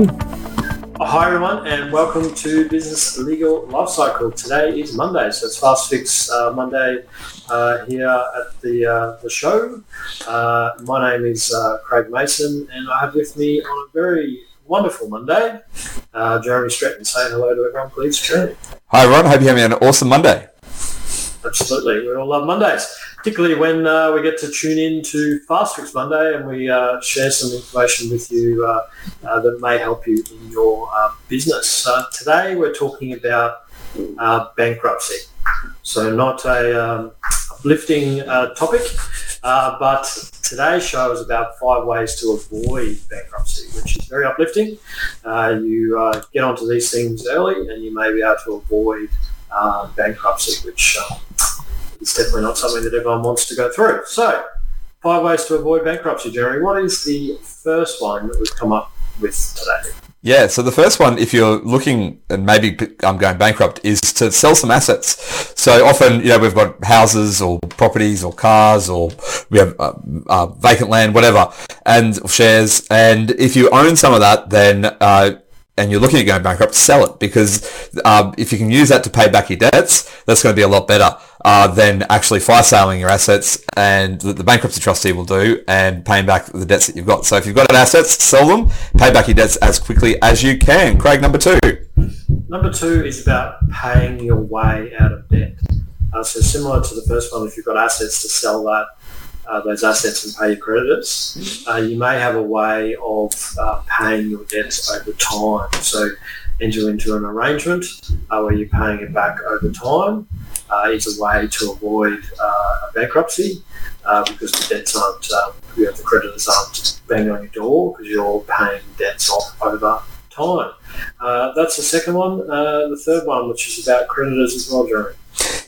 Hi everyone and welcome to Business Legal Lifecycle. Today is Monday, so it's Fast Fix uh, Monday uh, here at the, uh, the show. Uh, my name is uh, Craig Mason and I have with me on a very wonderful Monday, uh, Jeremy Stratton. Say hello to everyone please, Jeremy. Hi everyone, hope you're having an awesome Monday. Absolutely, we all love Mondays, particularly when uh, we get to tune in to Fast Fix Monday and we uh, share some information with you uh, uh that may help you in your uh, business. Uh, today we're talking about bankruptcy. So not a um, uplifting topic, but today's show is about five ways to avoid bankruptcy, which is very uplifting. you get onto these things early and you may be able to avoid bankruptcy, which it's definitely not something that everyone wants to go through. So, five ways to avoid bankruptcy, Jeremy. What is the first one that we've come up with today? Yeah, so the first one, if you're looking and maybe I'm going bankrupt, is to sell some assets. So often, you know, we've got houses or properties or cars or we have uh, uh, vacant land, whatever, and shares. And if you own some of that, then uh, and you're looking at going bankrupt, sell it because um, if you can use that to pay back your debts, that's going to be a lot better uh, than actually fire selling your assets and the, the, bankruptcy trustee will do and paying back the debts that you've got. So if you've got assets, sell them, pay back your debts as quickly as you can. Craig, number two. Number two is about paying your way out of debt. Uh, so similar to the first one, if you've got assets to sell that uh, those assets and pay your creditors, uh, you may have a way of uh, paying your debts over time. So enter into an arrangement uh, where you're paying it back over time. Uh, it's a way to avoid uh, bankruptcy because the debts aren't, um, you know, the creditors aren't banging on your door because you're paying debts off over time. that's the second one. the third one, which is about creditors as well, Jeremy.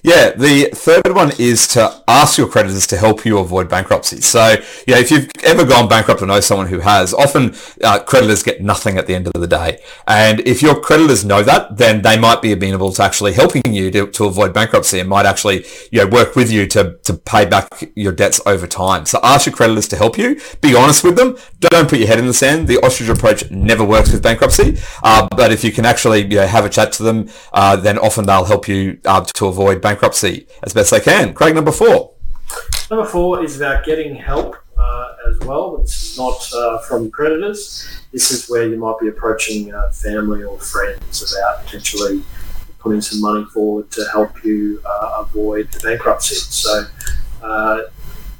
Yeah, the third one is to ask your creditors to help you avoid bankruptcy. So, you know, if you've ever gone bankrupt or know someone who has, often uh, creditors get nothing at the end of the day. And if your creditors know that, then they might be amenable to actually helping you to, to avoid bankruptcy and might actually, you know, work with you to, to pay back your debts over time. So ask your creditors to help you. Be honest with them. Don't put your head in the sand. The ostrich approach never works with bankruptcy. Uh, but if you can actually, you know, have a chat to them, uh, then often they'll help you uh, to avoid bankruptcy bankruptcy as best they can. Craig, number four. Number four is about getting help uh, as well. It's not uh, from creditors. This is where you might be approaching uh, family or friends about potentially putting some money forward to help you uh, avoid the bankruptcy. So, uh,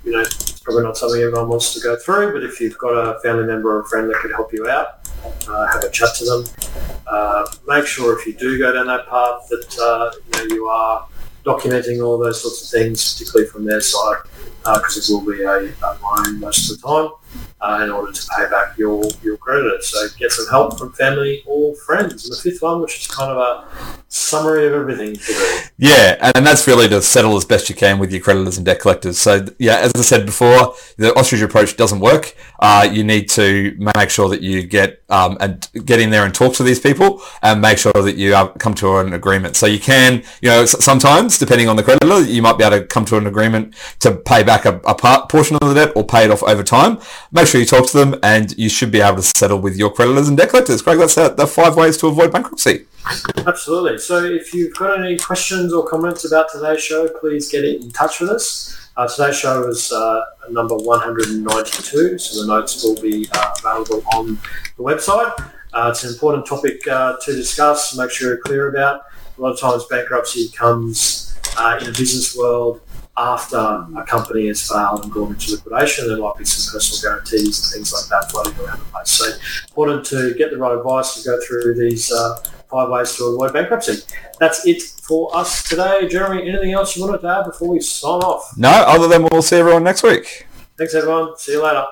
you know, it's probably not something everyone wants to go through, but if you've got a family member or a friend that could help you out, uh, have a chat to them. make sure if you do go down that path that you know you are documenting all those sorts of things, particularly from their side, because uh, it will be a, a, loan most of the time uh, in order to pay back your, your creditors. So get some help from family or friends. And the fifth one, which is kind of a summary of everything today. Yeah, and and that's really to settle as best you can with your creditors and debt collectors. So yeah, as I said before, the ostrich approach doesn't work. Uh, you need to make sure that you get um, and get in there and talk to these people and make sure that you uh, come to an agreement. So you can, you know, sometimes depending on the creditor, you might be able to come to an agreement to pay back a, a part, portion of the debt or pay it off over time. Make sure you talk to them and you should be able to settle with your creditors and debt collectors. Craig, that's the, the five ways to avoid bankruptcy. Absolutely. So if you've got any questions or comments about today's show, please get in touch with us. Uh, today's show is uh, number 192, so the notes will be uh, available on the website. Uh, it's an important topic uh, to discuss, make sure you're clear about. A lot of times bankruptcy comes uh, in a business world after a company has failed and gone into liquidation, there might be some personal guarantees and things like that floating around the place. So important to get the right advice to go through these uh, five ways to avoid bankruptcy. That's it for us today. Jeremy, anything else you wanted to add before we sign off? No, other than we'll see everyone next week. Thanks everyone. See you later.